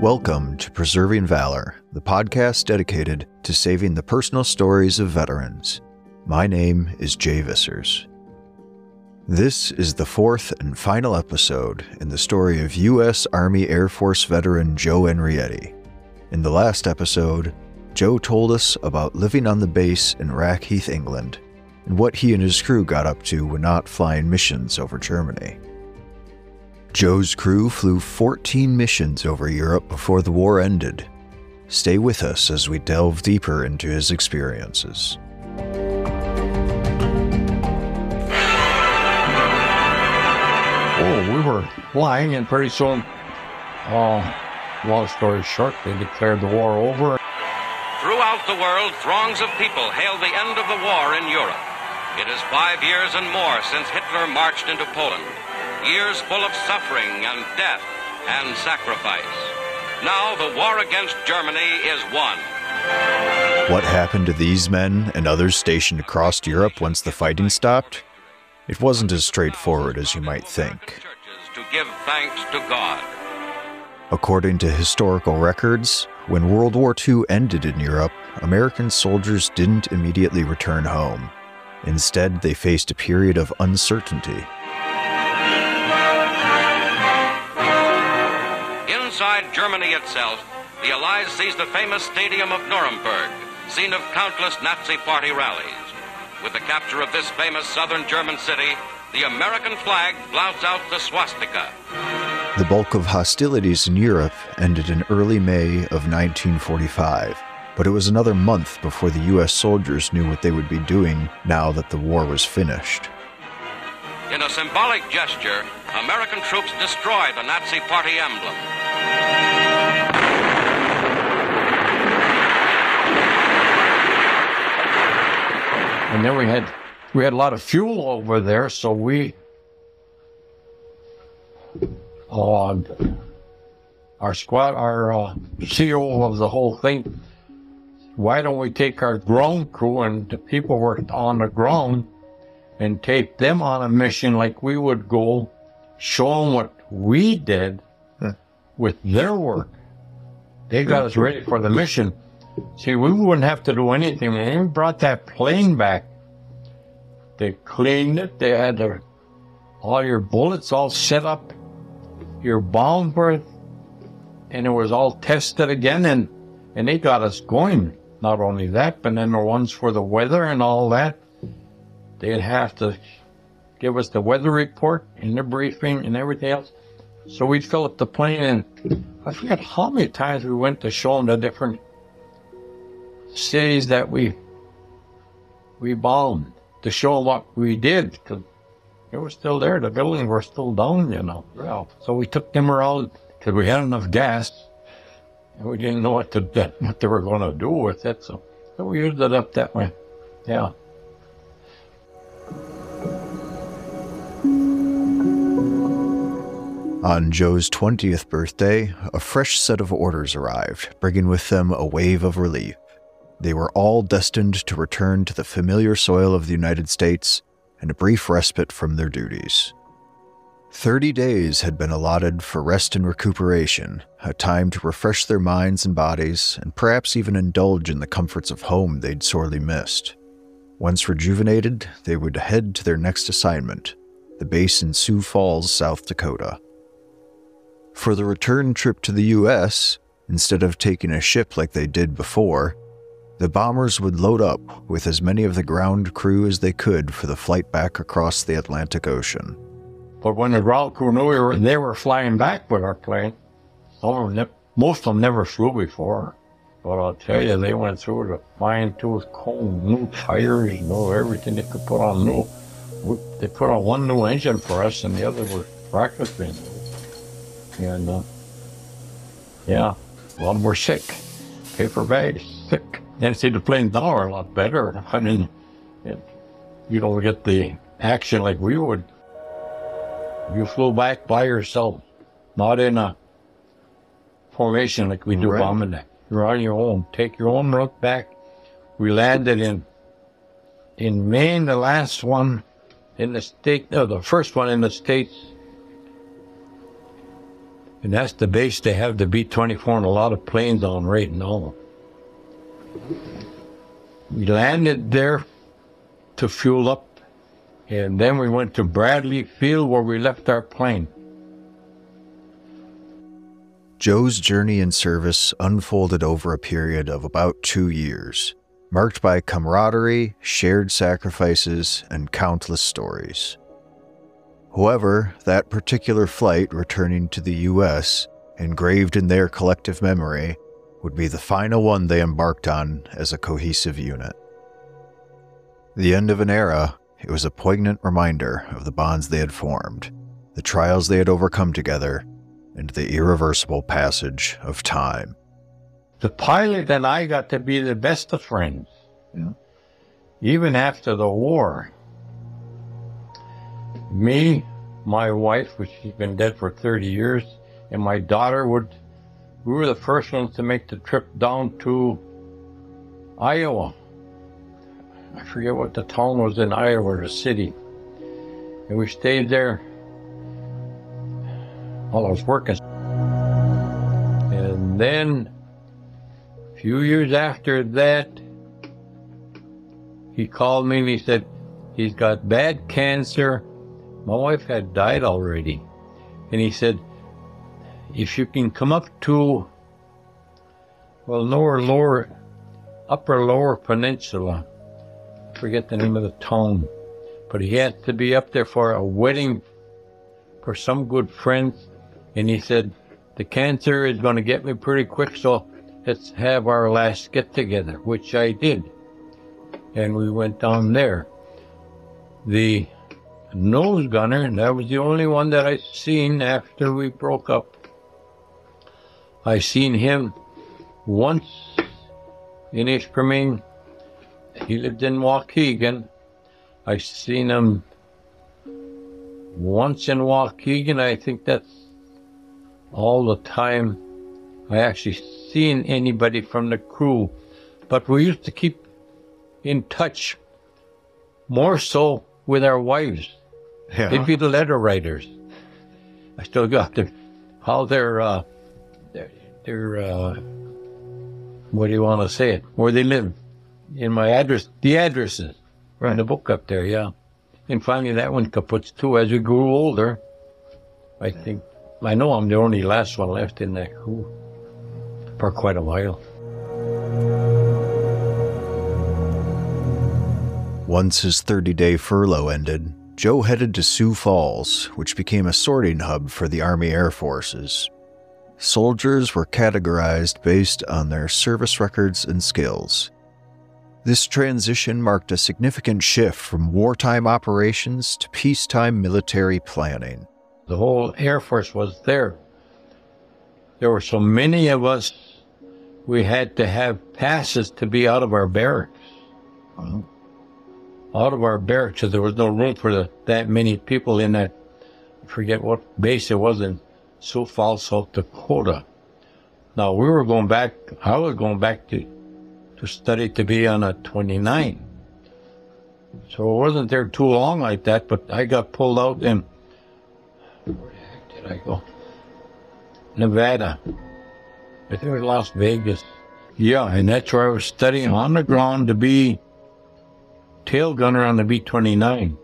Welcome to Preserving Valor, the podcast dedicated to saving the personal stories of veterans. My name is Jay Vissers. This is the fourth and final episode in the story of U.S. Army Air Force veteran Joe Enrietti. In the last episode, Joe told us about living on the base in Rackheath, England, and what he and his crew got up to when not flying missions over Germany. Joe's crew flew 14 missions over Europe before the war ended. Stay with us as we delve deeper into his experiences. Oh, we were flying, and pretty soon, uh, long story short, they declared the war over. Throughout the world, throngs of people hailed the end of the war in Europe. It is five years and more since Hitler marched into Poland years full of suffering and death and sacrifice. Now the war against Germany is won. What happened to these men and others stationed across Europe once the fighting stopped? It wasn't as straightforward as you might think. To give thanks to God. According to historical records, when World War II ended in Europe, American soldiers didn't immediately return home. Instead, they faced a period of uncertainty Inside Germany itself, the Allies seized the famous stadium of Nuremberg, scene of countless Nazi party rallies. With the capture of this famous southern German city, the American flag flouts out the swastika. The bulk of hostilities in Europe ended in early May of 1945, but it was another month before the U.S. soldiers knew what they would be doing now that the war was finished. In a symbolic gesture, American troops destroy the Nazi Party emblem. And then we had we had a lot of fuel over there, so we uh, our squad, our uh, CEO of the whole thing. Why don't we take our ground crew and the people were on the ground and take them on a mission like we would go, show them what we did with their work. They got us ready for the mission. See, we wouldn't have to do anything. When we brought that plane back, they cleaned it. They had their, all your bullets all set up, your bomb worth, and it was all tested again, and, and they got us going. Not only that, but then the ones for the weather and all that they'd have to give us the weather report and the briefing and everything else. So we'd fill up the plane, and I forget how many times we went to show them the different cities that we we bombed to show them what we did because it was still there. The buildings were still down, you know. Well, so we took them around because we had enough gas, and we didn't know what to what they were going to do with it. So, so we used it up that way. Yeah. On Joe's 20th birthday, a fresh set of orders arrived, bringing with them a wave of relief. They were all destined to return to the familiar soil of the United States and a brief respite from their duties. Thirty days had been allotted for rest and recuperation, a time to refresh their minds and bodies, and perhaps even indulge in the comforts of home they'd sorely missed. Once rejuvenated, they would head to their next assignment, the base in Sioux Falls, South Dakota. For the return trip to the US, instead of taking a ship like they did before, the bombers would load up with as many of the ground crew as they could for the flight back across the Atlantic Ocean. But when the ground crew knew we were, they were flying back with our plane, them, most of them never flew before. But I'll tell you, they went through the fine tooth comb, new tires, know, everything they could put on new. They put on one new engine for us, and the other was practically and uh, yeah, a lot more sick. Paper bag, sick. And see, the now are a lot better. I mean, it, you don't get the action like we would. You flew back by yourself, not in a formation like we do right. bombing. You're on your own. Take your own route back. We landed in in Maine, the last one in the state, no, the first one in the states And that's the base they have the B 24 and a lot of planes on right now. We landed there to fuel up, and then we went to Bradley Field where we left our plane. Joe's journey in service unfolded over a period of about two years, marked by camaraderie, shared sacrifices, and countless stories. However, that particular flight returning to the U.S., engraved in their collective memory, would be the final one they embarked on as a cohesive unit. The end of an era, it was a poignant reminder of the bonds they had formed, the trials they had overcome together, and the irreversible passage of time. The pilot and I got to be the best of friends. Yeah. Even after the war. Me, my wife, which she's been dead for 30 years, and my daughter would, we were the first ones to make the trip down to Iowa. I forget what the town was in Iowa, the city. And we stayed there while I was working. And then, a few years after that, he called me and he said, he's got bad cancer. My wife had died already. And he said, if you can come up to, well, lower, lower, upper, lower peninsula, forget the name of the town, but he had to be up there for a wedding for some good friends. And he said, the cancer is going to get me pretty quick, so let's have our last get together, which I did. And we went down there. The nose gunner, that was the only one that I seen after we broke up. I seen him once in Ishpeming. He lived in Waukegan. I seen him once in Waukegan. I think that's all the time I actually seen anybody from the crew. But we used to keep in touch more so with our wives. Yeah. They'd be the letter writers. I still got them, how their, uh, their, their, uh, what do you want to say it? Where they live. In my address, the addresses. Right. In the book up there, yeah. And finally that one kaputs too. As we grew older, I think, I know I'm the only last one left in that crew for quite a while. Once his 30 day furlough ended, Joe headed to Sioux Falls, which became a sorting hub for the Army Air Forces. Soldiers were categorized based on their service records and skills. This transition marked a significant shift from wartime operations to peacetime military planning. The whole Air Force was there. There were so many of us, we had to have passes to be out of our barracks. Out of our barracks, there was no room for the, that many people in that, I forget what base it was in Sioux Falls, South Dakota. Now we were going back, I was going back to, to study to be on a 29. So I wasn't there too long like that, but I got pulled out and where the heck did I go? Nevada. I think it was Las Vegas. Yeah, and that's where I was studying on the ground to be tail gunner on the B 29.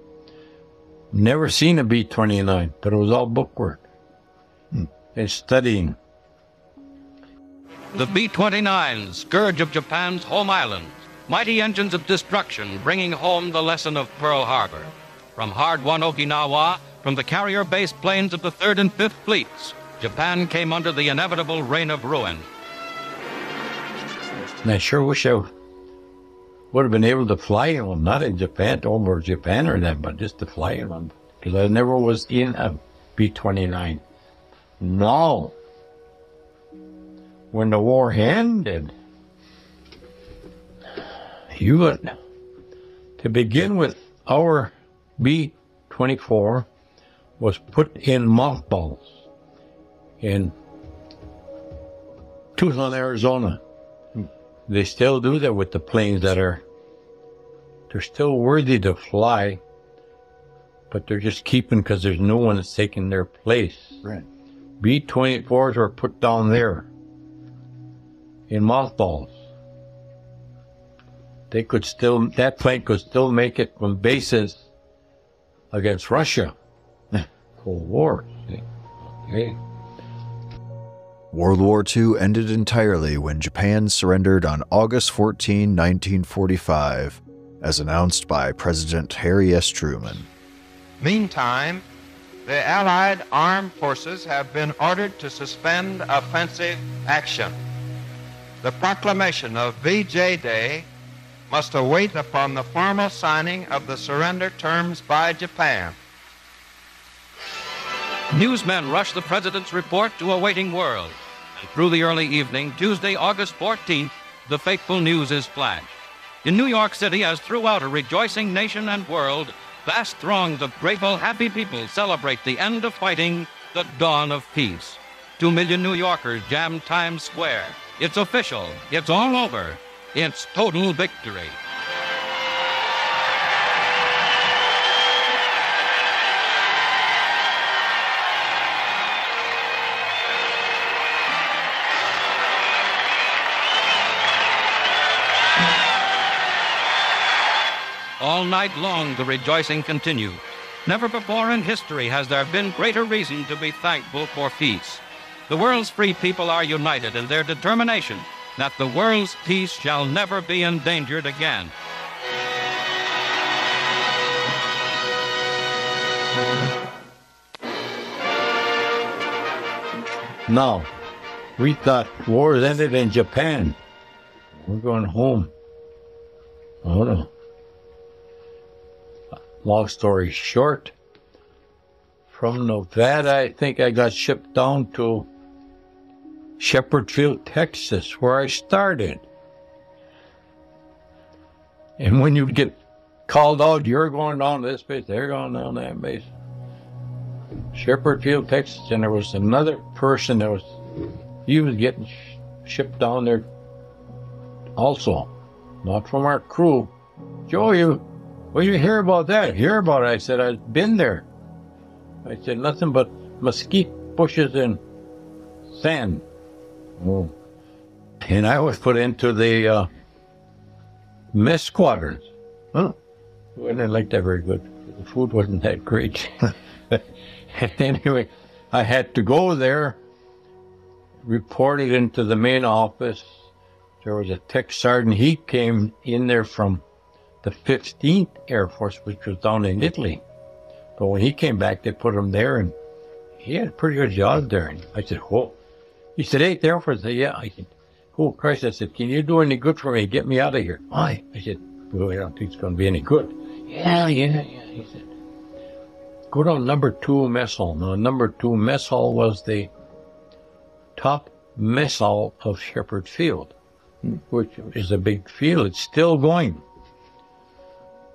Never seen a B 29, but it was all bookwork and studying. The B 29, scourge of Japan's home islands. Mighty engines of destruction bringing home the lesson of Pearl Harbor. From hard won Okinawa, from the carrier based planes of the 3rd and 5th Fleets, Japan came under the inevitable reign of ruin. And I sure wish I would have been able to fly one, not in Japan, over Japan or that, but just to fly in one. Because I never was in a B 29. No. When the war ended, you would, to begin with, our B 24 was put in mothballs in Tucson, Arizona. They still do that with the planes that are, they're still worthy to fly, but they're just keeping because there's no one that's taking their place. Right. B 24s were put down there in mothballs. They could still, that plane could still make it from bases against Russia. Cold War. Okay. World War II ended entirely when Japan surrendered on August 14, 1945, as announced by President Harry S. Truman. Meantime, the Allied armed forces have been ordered to suspend offensive action. The proclamation of VJ Day must await upon the formal signing of the surrender terms by Japan. Newsmen rush the president's report to a waiting world. And through the early evening, Tuesday, August 14th, the fateful news is flashed. In New York City, as throughout a rejoicing nation and world, vast throngs of grateful, happy people celebrate the end of fighting, the dawn of peace. Two million New Yorkers jam Times Square. It's official. It's all over. It's total victory. All night long, the rejoicing continued. Never before in history has there been greater reason to be thankful for peace. The world's free people are united in their determination that the world's peace shall never be endangered again. Now, we thought wars ended in Japan. We're going home. Oh no. Long story short, from Nevada, I think I got shipped down to Sheppard Field, Texas, where I started. And when you get called out, you're going down this base, they're going down that base. Sheppard Field, Texas, and there was another person that was, he was getting sh- shipped down there also, not from our crew. Joe, you, well, you hear about that? Hear about it? I said, I've been there. I said, nothing but mesquite bushes and sand. Oh. And I was put into the uh, mess squadrons. Oh. Well, I didn't like that very good. The food wasn't that great. and anyway, I had to go there, reported into the main office. There was a tech sergeant. He came in there from the 15th Air Force, which was down in Italy. But when he came back, they put him there, and he had a pretty good job there. And I said, "Whoa." He said, "Hey, Air Force." I said, "Yeah." I said, "Oh Christ!" I said, "Can you do any good for me? Get me out of here." Why? I said, "Well, I don't think it's going to be any good." Yeah, yeah, yeah. He said, "Go to number two mess hall." Now, number two mess hall was the top mess hall of Sheppard Field, hmm. which is a big field. It's still going.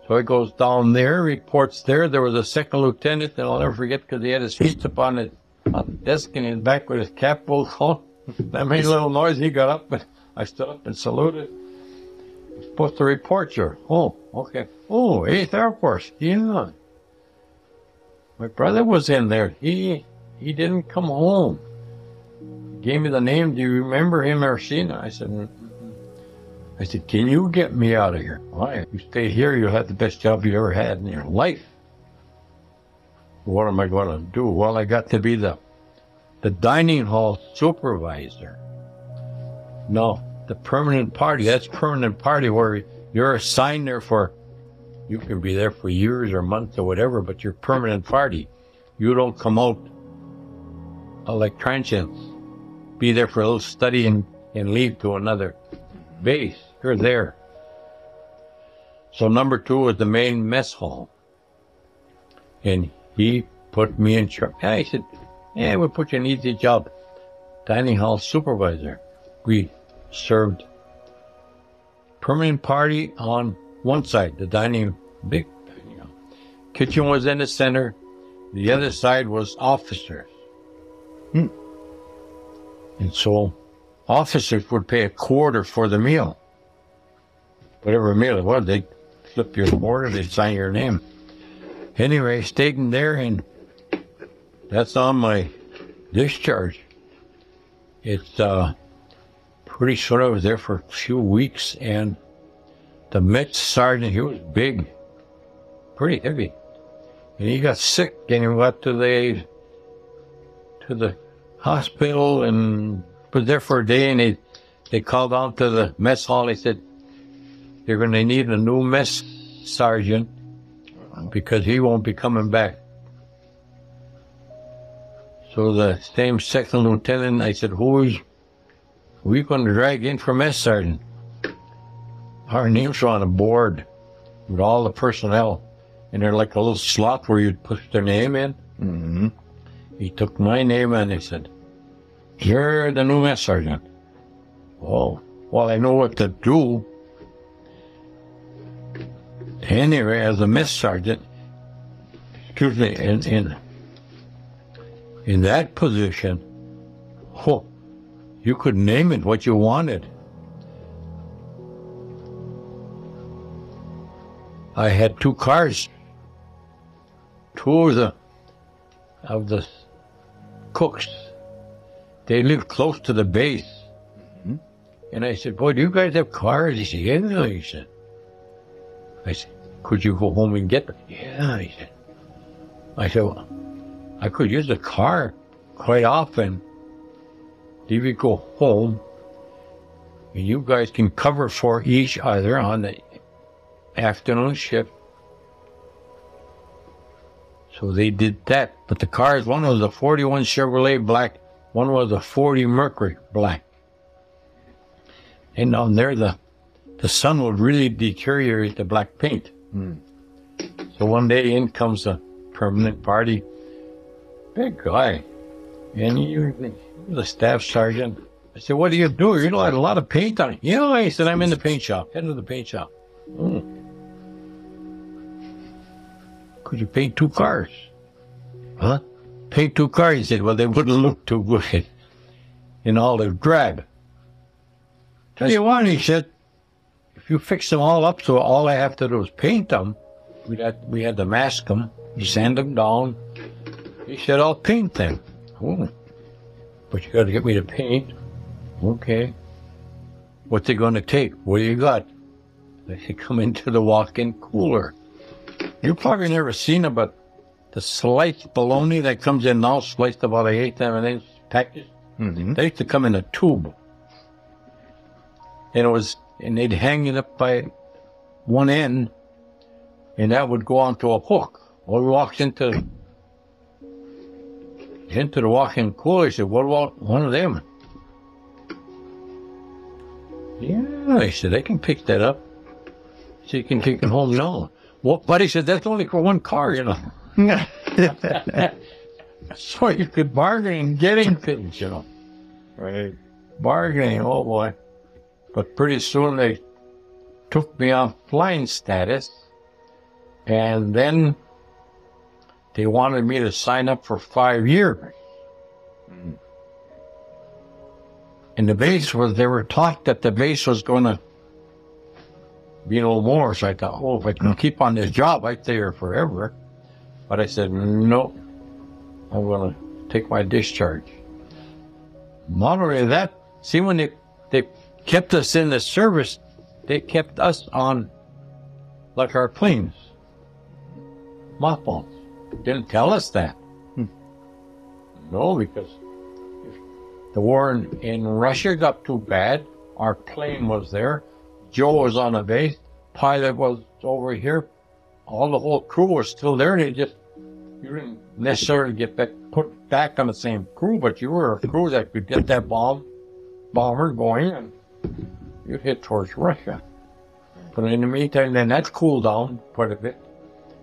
So he goes down there, reports there. There was a second lieutenant that I'll never forget because he had his feet up on the, on the desk and his back with his cap pulled on. That made a little noise. He got up and I stood up and saluted. Supposed to report you. Oh, okay. Oh, 8th Air Force. Yeah. My brother was in there. He he didn't come home. Gave me the name. Do you remember him it? I said. I said, can you get me out of here? Why? You stay here, you'll have the best job you ever had in your life. What am I going to do? Well, I got to be the, the dining hall supervisor. No, the permanent party. That's permanent party where you're assigned there for, you can be there for years or months or whatever, but you're permanent party. You don't come out like transients. Be there for a little study and, and leave to another base. You're there. So number two was the main mess hall. And he put me in charge. And I said, yeah, we'll put you an easy job. Dining hall supervisor. We served permanent party on one side, the dining, big dining hall. Kitchen was in the center. The other side was officers. Hmm. And so officers would pay a quarter for the meal whatever meal it was, they'd flip your order, they'd sign your name. Anyway, stayed in there, and that's on my discharge, it's uh, pretty soon I was there for a few weeks, and the med sergeant, he was big, pretty heavy, and he got sick, and he went to the to the hospital and was there for a day, and they they called out to the mess hall. They said they're going to need a new mess sergeant because he won't be coming back. So the same second lieutenant, I said, who's we going to drag in for mess sergeant? Our names are on a board with all the personnel, and they're like a little slot where you'd put their name in. Mm-hmm. He took my name and he said, You're the new mess sergeant. Oh, well, I know what to do. Anyway, as a mess sergeant, excuse me, in, in, in that position, oh, you could name it what you wanted. I had two cars. Two of the of the cooks. They lived close to the base. Mm-hmm. And I said, Boy, do you guys have cars? He said, Yeah, he said. I said, Could you go home and get them? Yeah, he said. I said, well, I could use the car quite often. If you go home, and you guys can cover for each other on the afternoon shift. So they did that. But the cars, one was a 41 Chevrolet black, one was a 40 Mercury black. And on there, the, the sun would really deteriorate the black paint. So one day in comes a permanent party, big guy, and he was the staff sergeant. I said, what do you do? You know, I had a lot of paint on it. Yeah, he said, I'm in the paint shop, head of the paint shop. "Hmm. Could you paint two cars? Huh? Paint two cars? He said, well, they wouldn't look too good in all the drab. Tell you what, he said, you fix them all up so all I have to do is paint them, we had, we had to mask them, sand them down. He said, I'll paint them. Oh, but you got to get me to paint. Okay. What's it going to take? What do you got? They said, come into the walk-in cooler. You probably never seen it, but the sliced bologna that comes in now, sliced about an eighth of an inch package, Mm-hmm. they used to come in a tube. And it was, and they'd hang it up by one end, and that would go onto a hook. or walked into, into the walk-in cooler. He said, what about one of them? Yeah, I said, they can pick that up. So you can take it home now. Well, buddy said, that's only for one car, you know. so you could bargain getting things, you know. right. Bargaining, oh boy. But pretty soon they took me off flying status. And then they wanted me to sign up for five years. Hmm. And the base was, they were taught that the base was going to be no more. So I thought, oh, if I can hmm. keep on this job, I'd stay here forever. But I said, no, I'm going to take my discharge. Not only that, see, when they, they kept us in the service, they kept us on like our planes, mothballs. Didn't tell us that. Hmm. No, because if the war in, in Russia got too bad, our plane was there. Joe was on the base. Pilot was over here. All the whole crew was still there. They just you didn't necessarily get back, put back on the same crew, but you were a crew that could get that bomb bomber going and you'd hit towards Russia. But in the meantime, then that's cooled down quite a bit,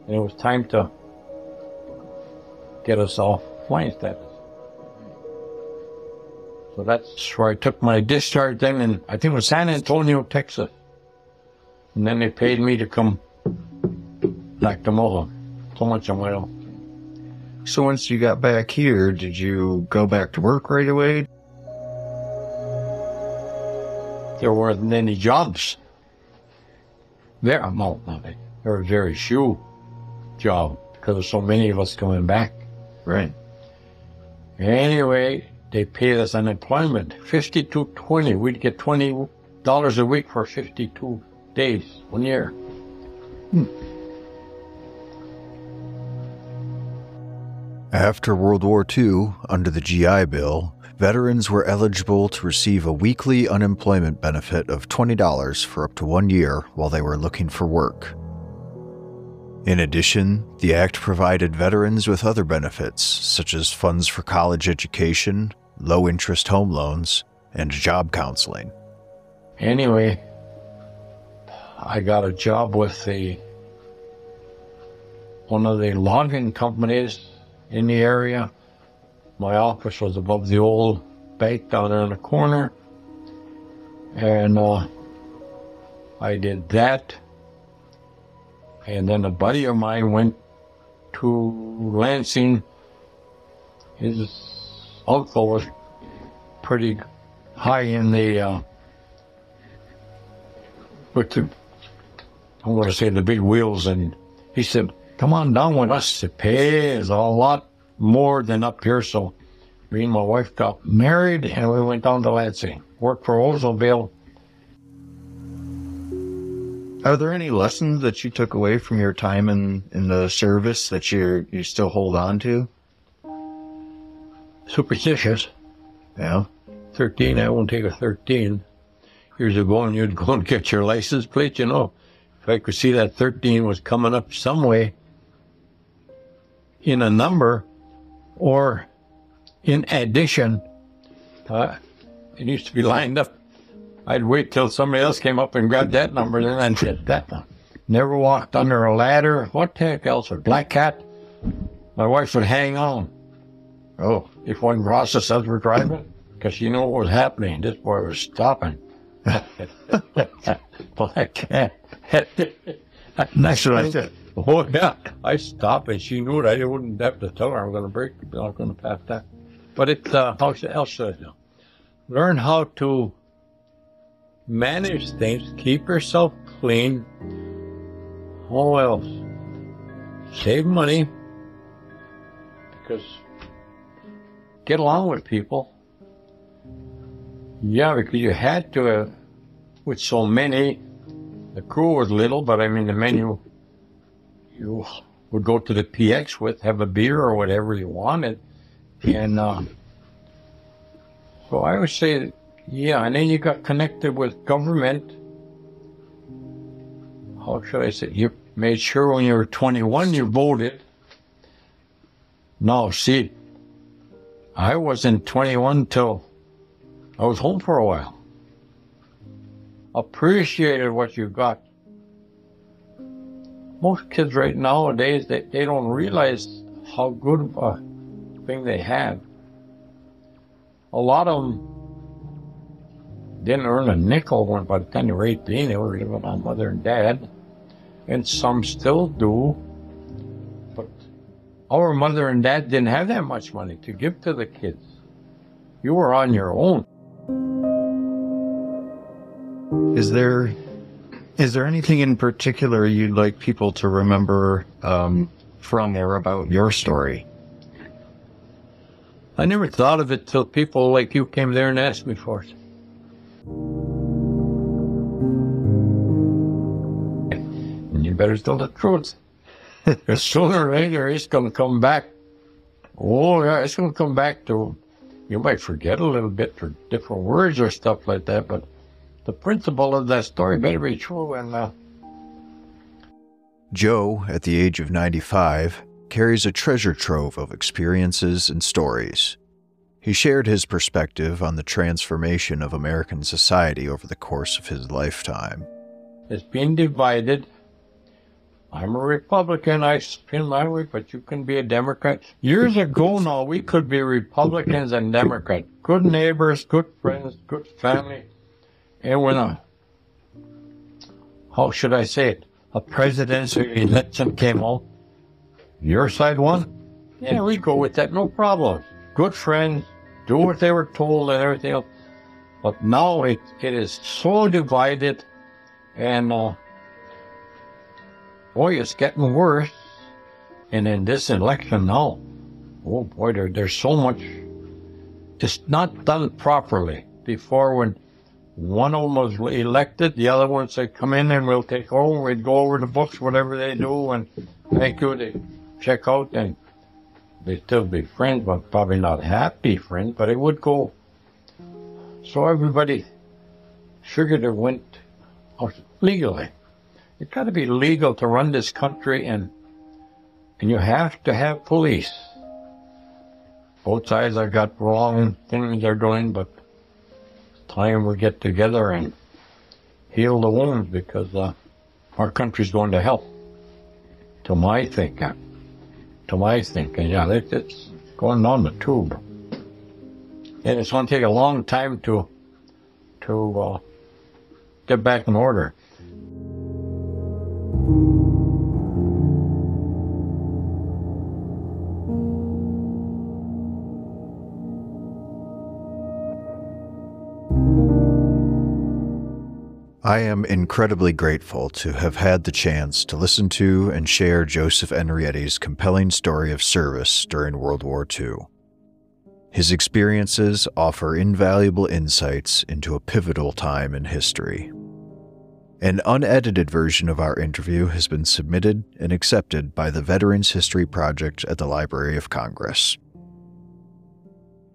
and it was time to get us off flying status. So that's where I took my discharge then, and I think it was San Antonio, Texas. And then they paid me to come back to Mola. So much I'm well. So once you got back here, did you go back to work right away? There weren't any jobs. There, no, no, there were very few jobs because of so many of us coming back. Right. Anyway, they paid us unemployment, fifty-two twenty. We'd get twenty dollars a week for fifty-two days, one year. Hmm. After World War II, under the GI Bill, veterans were eligible to receive a weekly unemployment benefit of $20 for up to one year while they were looking for work. In addition, the Act provided veterans with other benefits, such as funds for college education, low interest home loans, and job counseling. Anyway, I got a job with the one of the logging companies in the area. My office was above the old bank down there in the corner. And uh, I did that. And then a buddy of mine went to Lansing. His uncle was pretty high in the, uh, with the, I'm going to say the big wheels. And he said, come on down with us. The pay is a lot more than up here. So me and my wife got married and we went down to Lansing. Worked for Oldsmobile. Are there any lessons that you took away from your time in, in the service that you you still hold on to? Superstitious. Yeah. 13, I won't take a 13. Years ago, and you'd go and get your license plate, you know. If I could see that 13 was coming up some way in a number or in addition, uh, it used to be lined up. I'd wait till somebody else came up and grabbed that number, and then I'd hit that one. Never walked under a ladder. What the heck else? A black cat? My wife would hang on. Oh, if one crossed us as we're driving, because she knew what was happening. This boy was stopping. black cat. That's what I said. Oh yeah, I stopped and she knew it. I wouldn't have to tell her I'm going to break. I'm not going to pass that. But it uh, how else should I do? Learn how to manage things. Keep yourself clean. What else? Save money because get along with people. Yeah, because you had to. Uh, with so many, the crew was little, but I mean the menu you would go to the PX with, have a beer or whatever you wanted. And uh, so I would say, yeah, and then you got connected with government. How should I say? You made sure when you were 21 you voted. No, see, I wasn't 21 till I was home for a while. Appreciated what you got most kids right nowadays they, they don't realize how good of a thing they have. A lot of them didn't earn a nickel when by the time they were 18 they were living on mother and dad. And some still do. But our mother and dad didn't have that much money to give to the kids. You were on your own. Is there is there anything in particular you'd like people to remember um, from or about your story? I never thought of it till people like you came there and asked me for it. And you better tell the truth. Sooner or later it's going to come back. Oh, yeah, it's going to come back to. You might forget a little bit for different words or stuff like that, but the principle of that story better be true. And uh, Joe, at the age of 95, carries a treasure trove of experiences and stories. He shared his perspective on the transformation of American society over the course of his lifetime. it's been divided. I'm a Republican. I spin my way, but you can be a Democrat. Years ago now, we could be Republicans and Democrats. Good neighbors, good friends, good family. And when a, how should I say it, a presidential election came out, your side won? Yeah, we go with that, no problem. Good friends, do what they were told and everything else. But now it, it is so divided and uh, boy, it's getting worse. And in this election now, oh boy, there, there's so much it's not done properly. Before, when one of them was elected, the other ones said, come in and we'll take over. We'd go over the books, whatever they do, and thank you. They check out and they'd still be friends, but probably not happy friends, but it would go. So everybody figured it went legally. It's got to be legal to run this country, and and you have to have police. Both sides have got wrong things they're doing, but time we get together and heal the wounds because uh, our country's going to hell. To my thinking, to my thinking, yeah, it, it's going on the tube, and it's going to take a long time to to uh, get back in order. I am incredibly grateful to have had the chance to listen to and share Joseph Enrietti's compelling story of service during World War II. His experiences offer invaluable insights into a pivotal time in history. An unedited version of our interview has been submitted and accepted by the Veterans History Project at the Library of Congress.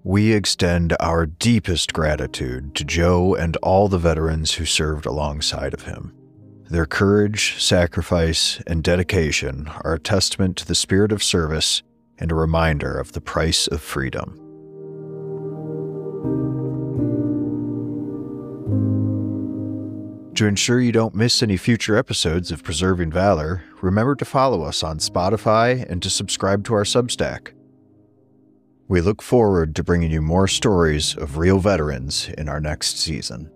We extend our deepest gratitude to Joe and all the veterans who served alongside of him. Their courage, sacrifice, and dedication are a testament to the spirit of service and a reminder of the price of freedom. To ensure you don't miss any future episodes of Preserving Valor, remember to follow us on Spotify and to subscribe to our Substack. We look forward to bringing you more stories of real veterans in our next season.